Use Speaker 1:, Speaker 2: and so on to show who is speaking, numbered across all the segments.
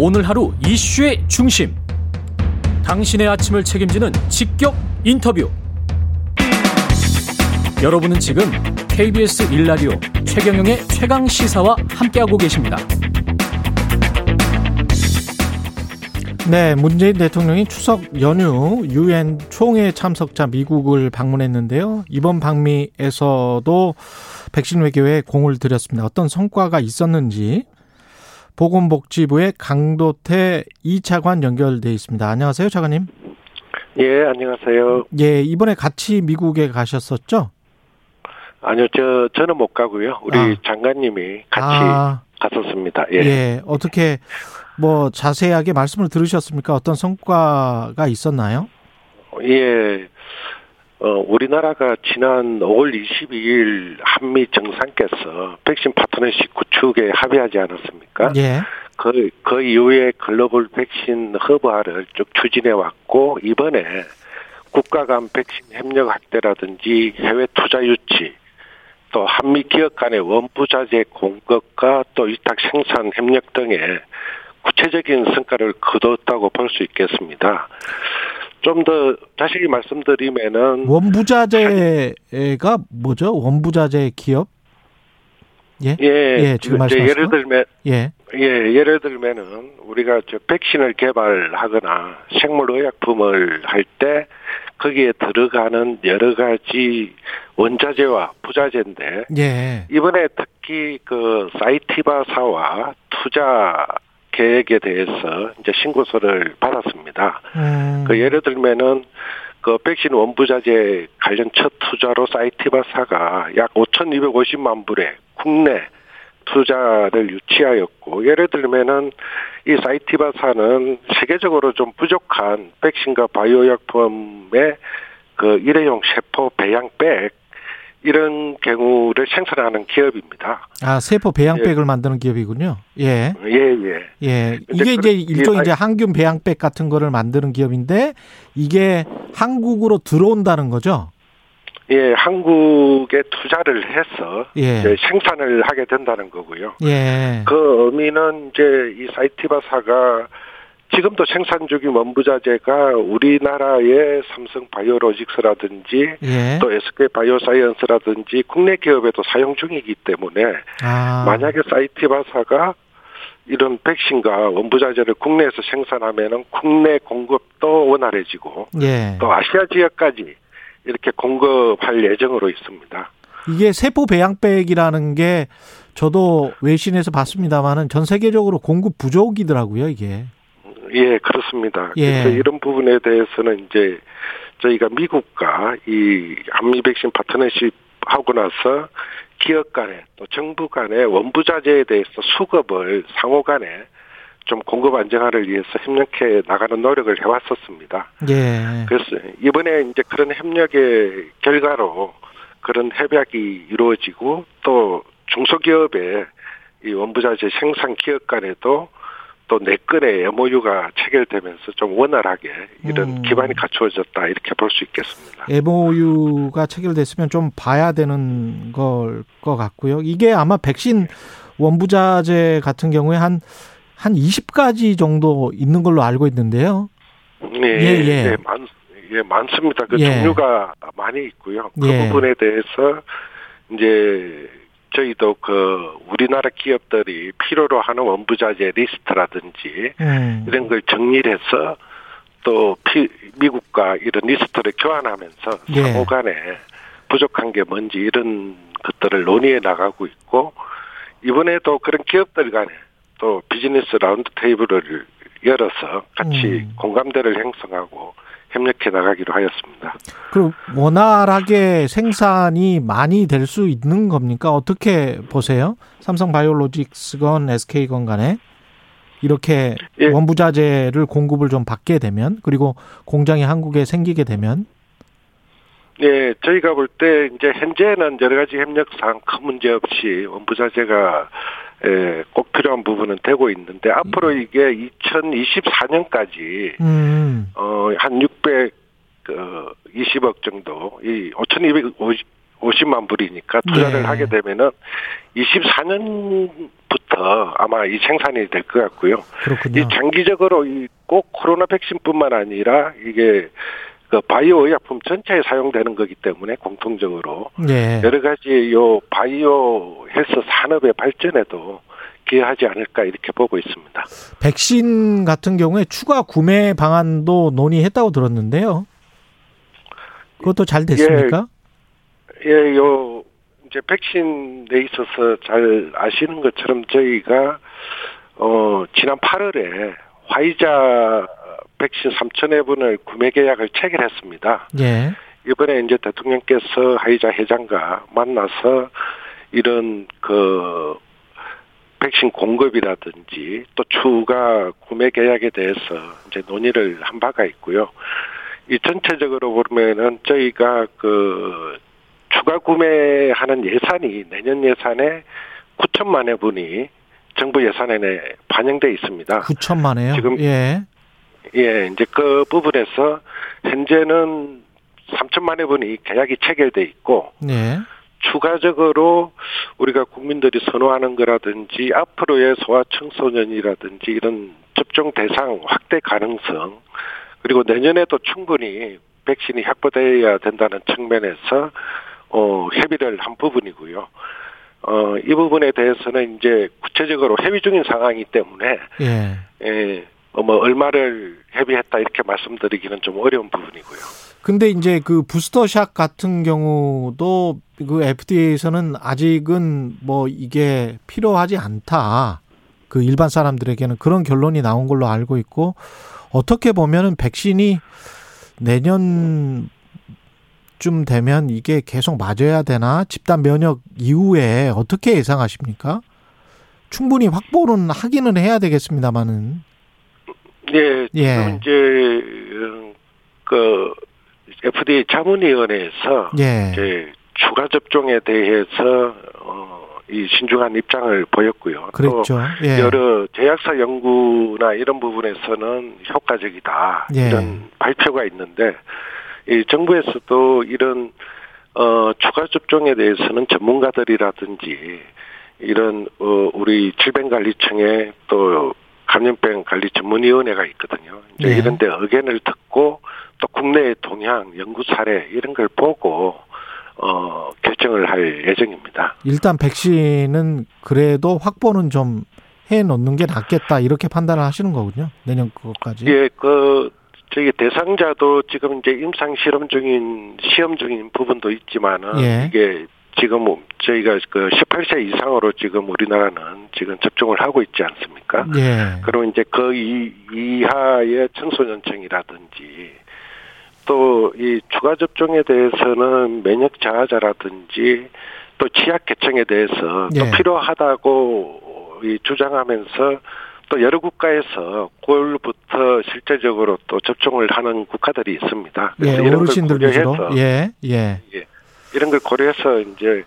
Speaker 1: 오늘 하루 이슈의 중심. 당신의 아침을 책임지는 직격 인터뷰. 여러분은 지금 KBS 일라디오 최경영의 최강 시사와 함께하고 계십니다.
Speaker 2: 네, 문재인 대통령이 추석 연휴 유엔 총회 참석자 미국을 방문했는데요. 이번 방미에서도 백신 외교에 공을 들였습니다. 어떤 성과가 있었는지 보건복지부의 강도태 이차관 연결돼 있습니다. 안녕하세요, 차관님.
Speaker 3: 예, 안녕하세요.
Speaker 2: 예, 이번에 같이 미국에 가셨었죠?
Speaker 3: 아니요, 저 저는 못 가고요. 우리
Speaker 2: 아.
Speaker 3: 장관님이 같이
Speaker 2: 아,
Speaker 3: 갔었습니다. 예.
Speaker 2: 예. 어떻게 뭐 자세하게 말씀을 들으셨습니까? 어떤 성과가 있었나요?
Speaker 3: 예. 어, 우리나라가 지난 5월 22일 한미 정상께서 백신 파트너십 구축에 합의하지 않았습니까?
Speaker 2: 예.
Speaker 3: 그, 그 이후에 글로벌 백신 허브화를 쭉 추진해 왔고, 이번에 국가 간 백신 협력 확대라든지 해외 투자 유치, 또 한미 기업 간의 원부 자재 공급과 또 위탁 생산 협력 등의 구체적인 성과를 거뒀다고 볼 수 있겠습니다. 좀더 자세히 말씀드리면은
Speaker 2: 원부자재가 뭐죠? 원부자재 기업? 예?
Speaker 3: 예,
Speaker 2: 예, 지금 말씀하신
Speaker 3: 예를
Speaker 2: 거?
Speaker 3: 들면
Speaker 2: 예.
Speaker 3: 예, 예를 들면은 우리가 저 백신을 개발하거나 생물 의약품을 할 때 거기에 들어가는 여러 가지 원자재와 부자재인데
Speaker 2: 예.
Speaker 3: 이번에 특히 그 사이티바사와 투자 계획에 대해서 이제 신고서를 받았습니다.
Speaker 2: 음.
Speaker 3: 그 예를 들면은 그 백신 원부자재 관련 첫 투자로 사이티바사가 약 5,250만 불의 국내 투자를 유치하였고 예를 들면은 이 사이티바사는 세계적으로 좀 부족한 백신과 바이오 약품의 그 일회용 세포 배양백 이런 경우를 생산하는 기업입니다.
Speaker 2: 아, 세포 배양백을 만드는 기업이군요. 예.
Speaker 3: 예, 예.
Speaker 2: 예.
Speaker 3: 이제
Speaker 2: 이게 이제
Speaker 3: 그-
Speaker 2: 일종의
Speaker 3: 이-
Speaker 2: 이제 항균 배양백 같은 거를 만드는 기업인데 이게 한국으로 들어온다는 거죠?
Speaker 3: 예, 한국에 투자를 해서
Speaker 2: 예.
Speaker 3: 생산을 하게 된다는 거고요.
Speaker 2: 예.
Speaker 3: 그 의미는 이제 이 사이티바사가 지금도 생산 중인 원부자재가 우리나라의 삼성 바이오로직스라든지
Speaker 2: 예.
Speaker 3: 또 SK 바이오사이언스라든지 국내 기업에도 사용 중이기 때문에
Speaker 2: 아.
Speaker 3: 만약에 사이티바사가 이런 백신과 원부자재를 국내에서 생산하면은 국내 공급도 원활해지고
Speaker 2: 예.
Speaker 3: 또 아시아 지역까지 이렇게 공급할 예정으로 있습니다.
Speaker 2: 이게 세포 배양백이라는 게 저도 외신에서 봤습니다만은 전 세계적으로 공급 부족이더라고요, 이게.
Speaker 3: 예, 그렇습니다.
Speaker 2: 예.
Speaker 3: 그래서 이런 부분에 대해서는 이제 저희가 미국과 이 한미 백신 파트너십 하고 나서 기업 간에 또 정부 간에 원부자재에 대해서 수급을 상호 간에 좀 공급 안정화를 위해서 협력해 나가는 노력을 해왔었습니다.
Speaker 2: 예.
Speaker 3: 그래서 이번에 이제 그런 협력의 결과로 그런 협약이 이루어지고 또 중소기업의 이 원부자재 생산 기업 간에도 또네 건의 MOU가 체결되면서 좀 원활하게 이런
Speaker 2: 음.
Speaker 3: 기반이 갖추어졌다 이렇게 볼 수 있겠습니다.
Speaker 2: MOU가 체결됐으면 좀 봐야 되는 걸 것 같고요. 이게 아마 백신 원부자재 같은 경우에 한, 한 20가지 정도 있는 걸로 알고 있는데요.
Speaker 3: 예,
Speaker 2: 예, 예.
Speaker 3: 예, 많, 예, 많습니다. 그
Speaker 2: 예.
Speaker 3: 종류가 많이 있고요. 그
Speaker 2: 예.
Speaker 3: 부분에 대해서 이제 저희도 그 우리나라 기업들이 필요로 하는 원부자재 리스트라든지
Speaker 2: 음.
Speaker 3: 이런 걸 정리해서 또 피, 미국과 이런 리스트를 교환하면서
Speaker 2: 예.
Speaker 3: 상호 간에 부족한 게 뭔지 이런 것들을 논의해 나가고 있고 이번에도 그런 기업들 간에 또 비즈니스 라운드 테이블을 열어서 같이
Speaker 2: 음.
Speaker 3: 공감대를 형성하고 협력해 나가기로 하였습니다.
Speaker 2: 그리고 원활하게 생산이 많이 될 수 있는 겁니까? 어떻게 보세요? 삼성 바이오로직스건 SK건 간에 이렇게
Speaker 3: 예.
Speaker 2: 원부자재를 공급을 좀 받게 되면 그리고 공장이 한국에 생기게 되면
Speaker 3: 네, 저희가 볼 때 이제 현재는 여러 가지 협력상 큰 문제 없이 원부자재가 에, 꼭 필요한 부분은 되고 있는데 앞으로 이게 2024년까지
Speaker 2: 음.
Speaker 3: 어, 한 600, 그, 20억 정도, 이 5,250, 50만 불이니까 투자를
Speaker 2: 네.
Speaker 3: 하게 되면은 24년부터 아마 이 생산이 될 것 같고요.
Speaker 2: 그렇군요.
Speaker 3: 이 장기적으로 이 꼭 코로나 백신뿐만 아니라 이게 그 바이오 의약품 전체에 사용되는 거기 때문에 공통적으로
Speaker 2: 예.
Speaker 3: 여러 가지 요 바이오 헬스 산업의 발전에도 기여하지 않을까 이렇게 보고 있습니다.
Speaker 2: 백신 같은 경우에 추가 구매 방안도 논의했다고 들었는데요. 그것도 잘 됐습니까?
Speaker 3: 예, 요 이제 백신에 있어서 잘 아시는 것처럼 저희가 어 지난 8월에 화이자 백신 3천 회분을 구매 계약을 체결했습니다.
Speaker 2: 예.
Speaker 3: 이번에 이제 대통령께서 화이자 회장과 만나서 이런 그 백신 공급이라든지 또 추가 구매 계약에 대해서 이제 논의를 한 바가 있고요. 이 전체적으로 보면은 저희가 그 추가 구매하는 예산이 내년 예산에 9천만 회분이 정부 예산에 반영돼 있습니다.
Speaker 2: 9천만에요.
Speaker 3: 지금-
Speaker 2: 예.
Speaker 3: 예, 이제 그 부분에서 현재는 3천만 회분이 계약이 체결돼 있고
Speaker 2: 예.
Speaker 3: 추가적으로 우리가 국민들이 선호하는 거라든지 앞으로의 소아 청소년이라든지 이런 접종 대상 확대 가능성 그리고 내년에도 충분히 백신이 확보되어야 된다는 측면에서 어 협의를 한 부분이고요. 어 이 부분에 대해서는 이제 구체적으로 협의 중인 상황이기 때문에
Speaker 2: 예.
Speaker 3: 예, 어, 뭐 얼마를 협의했다 이렇게 말씀드리기는 좀 어려운 부분이고요.
Speaker 2: 근데 이제 그 부스터샷 같은 경우도 그 FDA에서는 아직은 뭐 이게 필요하지 않다. 그 일반 사람들에게는 그런 결론이 나온 걸로 알고 있고 어떻게 보면은 백신이 내년쯤 되면 이게 계속 맞아야 되나? 집단 면역 이후에 어떻게 예상하십니까? 충분히 확보는 하기는 해야 되겠습니다만은.
Speaker 3: 예,
Speaker 2: 예.
Speaker 3: 지금 이제 음, 그 FDA 자문위원회에서
Speaker 2: 예.
Speaker 3: 이제 추가 접종에 대해서 어, 이 신중한 입장을 보였고요.
Speaker 2: 그랬죠.
Speaker 3: 또
Speaker 2: 예.
Speaker 3: 여러 제약사 연구나 이런 부분에서는 효과적이다
Speaker 2: 예.
Speaker 3: 이런 발표가 있는데 이 정부에서도 이런 어 추가 접종에 대해서는 전문가들이라든지 이런 어 우리 질병관리청에 또 감염병 관리 전문위원회가 있거든요. 이제
Speaker 2: 네.
Speaker 3: 이런데 의견을 듣고 또 국내의 동향, 연구 사례 이런 걸 보고 어 결정을 할 예정입니다.
Speaker 2: 일단 백신은 그래도 확보는 좀 해 놓는 게 낫겠다 이렇게 판단을 하시는 거군요. 내년 그것까지.
Speaker 3: 예, 그 저기 대상자도 지금 이제 임상 실험 중인 시험 중인 부분도 있지만은
Speaker 2: 예.
Speaker 3: 이게 지금 뭐 저희가 그 18세 이상으로 지금 우리나라는 지금 접종을 하고 있지 않습니까?
Speaker 2: 예.
Speaker 3: 그리고 이제 그 이, 이하의 청소년층이라든지 또 이 추가 접종에 대해서는 면역 저하자라든지 또 취약 계층에 대해서
Speaker 2: 예.
Speaker 3: 또 필요하다고 이 주장하면서 또 여러 국가에서 9월부터 실제적으로 또 접종을 하는 국가들이 있습니다.
Speaker 2: 예,
Speaker 3: 그래서 이런 걸. 고려해서
Speaker 2: 예. 예.
Speaker 3: 이런 걸 고려해서 이제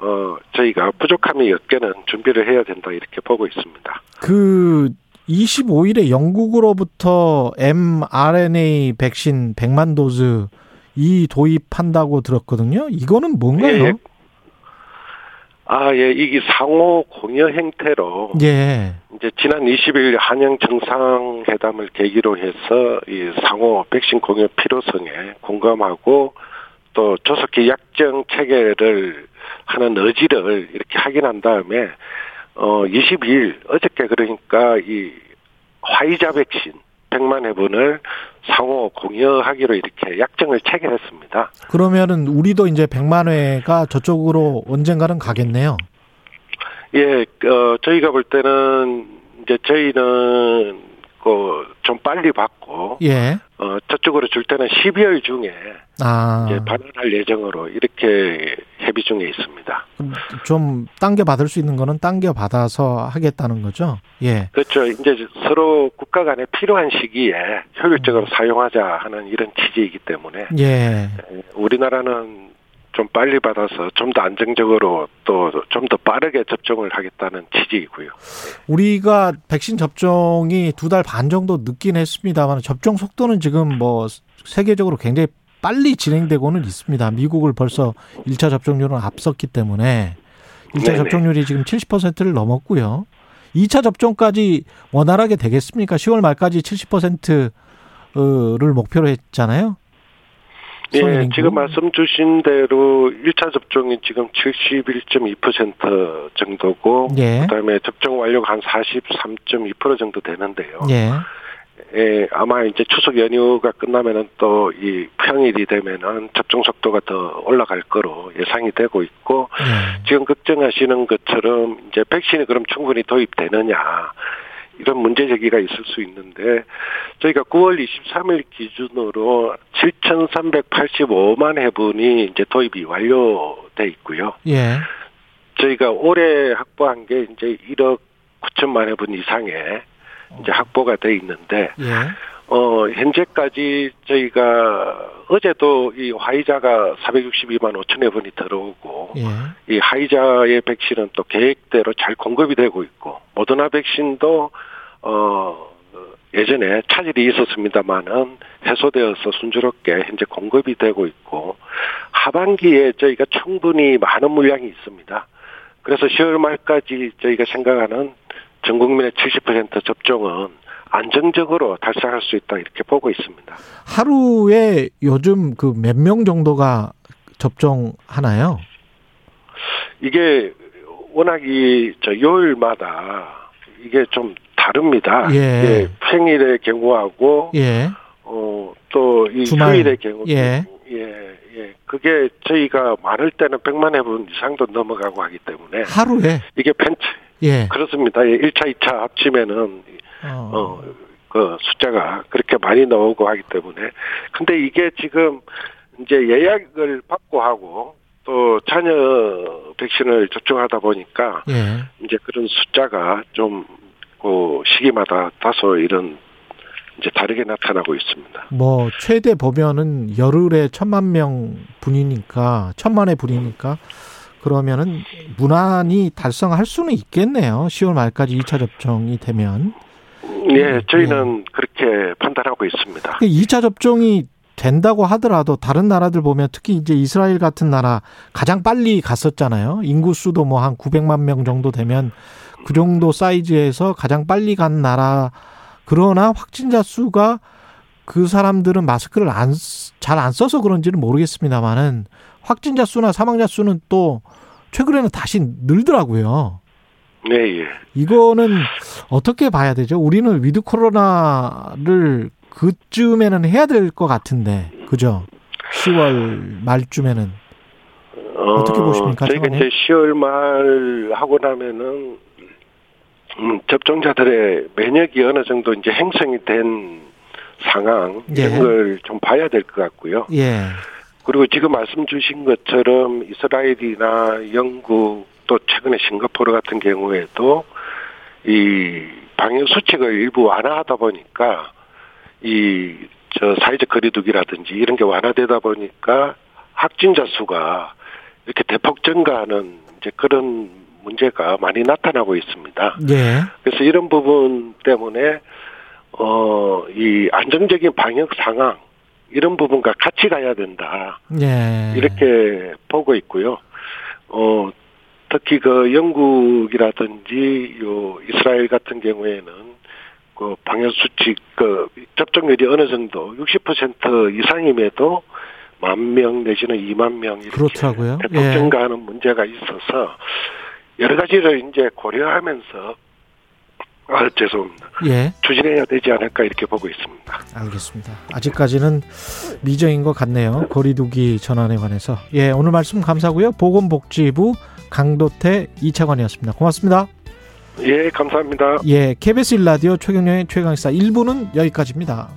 Speaker 3: 어 저희가 부족함이 없게는 준비를 해야 된다 이렇게 보고 있습니다.
Speaker 2: 그 25일에 영국으로부터 mRNA 백신 100만 도즈 이 도입한다고 들었거든요. 이거는 뭔가요?
Speaker 3: 예, 아, 예, 이게 상호 공여 형태로
Speaker 2: 예.
Speaker 3: 이제 지난 20일 한영 정상회담을 계기로 해서 이 상호 백신 공여 필요성에 공감하고 또 조속히 약정 체계를 하는 의지를 이렇게 확인한 다음에 어 22일 어저께 그러니까 이 화이자 백신 100만 회분을 상호 공여하기로 이렇게 약정을 체결했습니다.
Speaker 2: 그러면은 우리도 이제 100만 회가 저쪽으로 언젠가는 가겠네요.
Speaker 3: 예, 어, 저희가 볼 때는 이제 저희는 그좀 빨리 받고
Speaker 2: 예.
Speaker 3: 어, 저쪽으로 줄 때는 12월 중에
Speaker 2: 아.
Speaker 3: 이제 반환할 예정으로 이렇게 협의 중에 있습니다.
Speaker 2: 좀 당겨 받을 수 있는 거는 당겨 받아서 하겠다는 거죠. 예.
Speaker 3: 그렇죠. 이제 서로 국가 간에 필요한 시기에 효율적으로 사용하자 하는 이런 취지이기 때문에
Speaker 2: 예.
Speaker 3: 에, 우리나라는 좀 빨리 받아서 좀 더 안정적으로 또 좀 더 빠르게 접종을 하겠다는 취지이고요.
Speaker 2: 우리가 백신 접종이 두 달 반 정도 늦긴 했습니다만 접종 속도는 지금 뭐 세계적으로 굉장히 빨리 진행되고는 있습니다. 미국을 벌써 1차 접종률은 앞섰기 때문에 1차
Speaker 3: 네네.
Speaker 2: 접종률이 지금 70%를 넘었고요. 2차 접종까지 원활하게 되겠습니까? 10월 말까지 70%를 목표로 했잖아요.
Speaker 3: 예. 지금 말씀 주신 대로 1차 접종이 지금 71.2% 정도고
Speaker 2: 예.
Speaker 3: 그다음에 접종 완료가 한 43.2% 정도 되는데요.
Speaker 2: 예.
Speaker 3: 예, 아마 이제 추석 연휴가 끝나면은 또 이 평일이 되면은 접종 속도가 더 올라갈 거로 예상이 되고 있고
Speaker 2: 예.
Speaker 3: 지금 걱정하시는 것처럼 이제 백신이 그럼 충분히 도입되느냐 이런 문제 제기가 있을 수 있는데 저희가 9월 23일 기준으로 7,385만 회분이 이제 도입이 완료돼 있고요.
Speaker 2: 예.
Speaker 3: 저희가 올해 확보한 게 이제 1억 9천만 회분 이상의 이제 확보가 돼 있는데
Speaker 2: 예.
Speaker 3: 어 현재까지 저희가 어제도 이 화이자가 462만 5천 회분이 들어오고
Speaker 2: 예.
Speaker 3: 이 하이자의 백신은 또 계획대로 잘 공급이 되고 있고 모더나 백신도 어 예전에 차질이 있었습니다만은 해소되어서 순조롭게 현재 공급이 되고 있고 하반기에 저희가 충분히 많은 물량이 있습니다. 그래서 10월 말까지 저희가 생각하는 전 국민의 70% 접종은 안정적으로 달성할 수 있다 이렇게 보고 있습니다.
Speaker 2: 하루에 요즘 그 몇 명 정도가 접종하나요?
Speaker 3: 이게 워낙 이 저 요일마다 이게 좀 다릅니다.
Speaker 2: 예.
Speaker 3: 이게 평일의 경우하고
Speaker 2: 예.
Speaker 3: 어또 이
Speaker 2: 주말.
Speaker 3: 휴일의 경우
Speaker 2: 예.
Speaker 3: 예, 예. 그게 저희가 많을 때는 100만 회분 이상도 넘어가고 하기 때문에
Speaker 2: 하루에
Speaker 3: 이게 펜트
Speaker 2: 예.
Speaker 3: 그렇습니다. 예, 1차, 2차 합치면은
Speaker 2: 어.
Speaker 3: 어, 그 숫자가 그렇게 많이 나오고 하기 때문에. 근데 이게 지금 이제 예약을 받고 하고 또 자녀 백신을 접종하다 보니까
Speaker 2: 예.
Speaker 3: 이제 그런 숫자가 좀 그 시기마다 다소 이런 이제 다르게 나타나고 있습니다.
Speaker 2: 뭐 최대 보면은 열흘에 천만 명 분이니까 천만의 분이니까 그러면은 무난히 달성할 수는 있겠네요. 10월 말까지 2차 접종이 되면
Speaker 3: 예, 저희는 그렇게 판단하고 있습니다.
Speaker 2: 2차 접종이 된다고 하더라도 다른 나라들 보면 특히 이제 이스라엘 같은 나라 가장 빨리 갔었잖아요. 인구 수도 뭐 한 900만 명 정도 되면 그 정도 사이즈에서 가장 빨리 간 나라 그러나 확진자 수가 그 사람들은 마스크를 안 잘 안 써서 그런지는 모르겠습니다만은 확진자 수나 사망자 수는 또 최근에는 다시 늘더라고요.
Speaker 3: 네, 예.
Speaker 2: 이거는 어떻게 봐야 되죠? 우리는 with 코로나를 그쯤에는 해야 될 것 같은데, 그죠? 10월 말쯤에는.
Speaker 3: 어,
Speaker 2: 어떻게 보십니까,
Speaker 3: 저희가? 이제 10월 말 하고 나면은 음, 접종자들의 면역이 어느 정도 이제 형성이 된 상황
Speaker 2: 예.
Speaker 3: 이런 걸 좀 봐야 될 것 같고요.
Speaker 2: 예,
Speaker 3: 그리고 지금 말씀 주신 것처럼 이스라엘이나 영국 또 최근에 싱가포르 같은 경우에도 이 방역 수칙을 일부 완화하다 보니까 이 저 사회적 거리두기라든지 이런 게 완화되다 보니까 확진자 수가 이렇게 대폭 증가하는 이제 그런 문제가 많이 나타나고 있습니다.
Speaker 2: 예,
Speaker 3: 그래서 이런 부분 때문에 어 이 안정적인 방역 상황 이런 부분과 같이 가야 된다.
Speaker 2: 예.
Speaker 3: 이렇게 보고 있고요. 어, 특히 그 영국이라든지 요 이스라엘 같은 경우에는 그 방역 수칙 그 접종률이 어느 정도 60% 이상임에도 만 명 내지는 2만 명 이렇게
Speaker 2: 그렇더라고요. 예.
Speaker 3: 증가하는 문제가 있어서 여러 가지를 이제 고려하면서 아 죄송합니다.
Speaker 2: 예,
Speaker 3: 추진해야 되지 않을까 이렇게 보고 있습니다.
Speaker 2: 알겠습니다. 아직까지는 미정인 것 같네요. 거리두기 전환에 관해서. 예, 오늘 말씀 감사고요. 보건복지부 강도태 이차관이었습니다. 고맙습니다.
Speaker 3: 예, 감사합니다.
Speaker 2: 예, KBS 일라디오 최경영의 최강시사 1부는 여기까지입니다.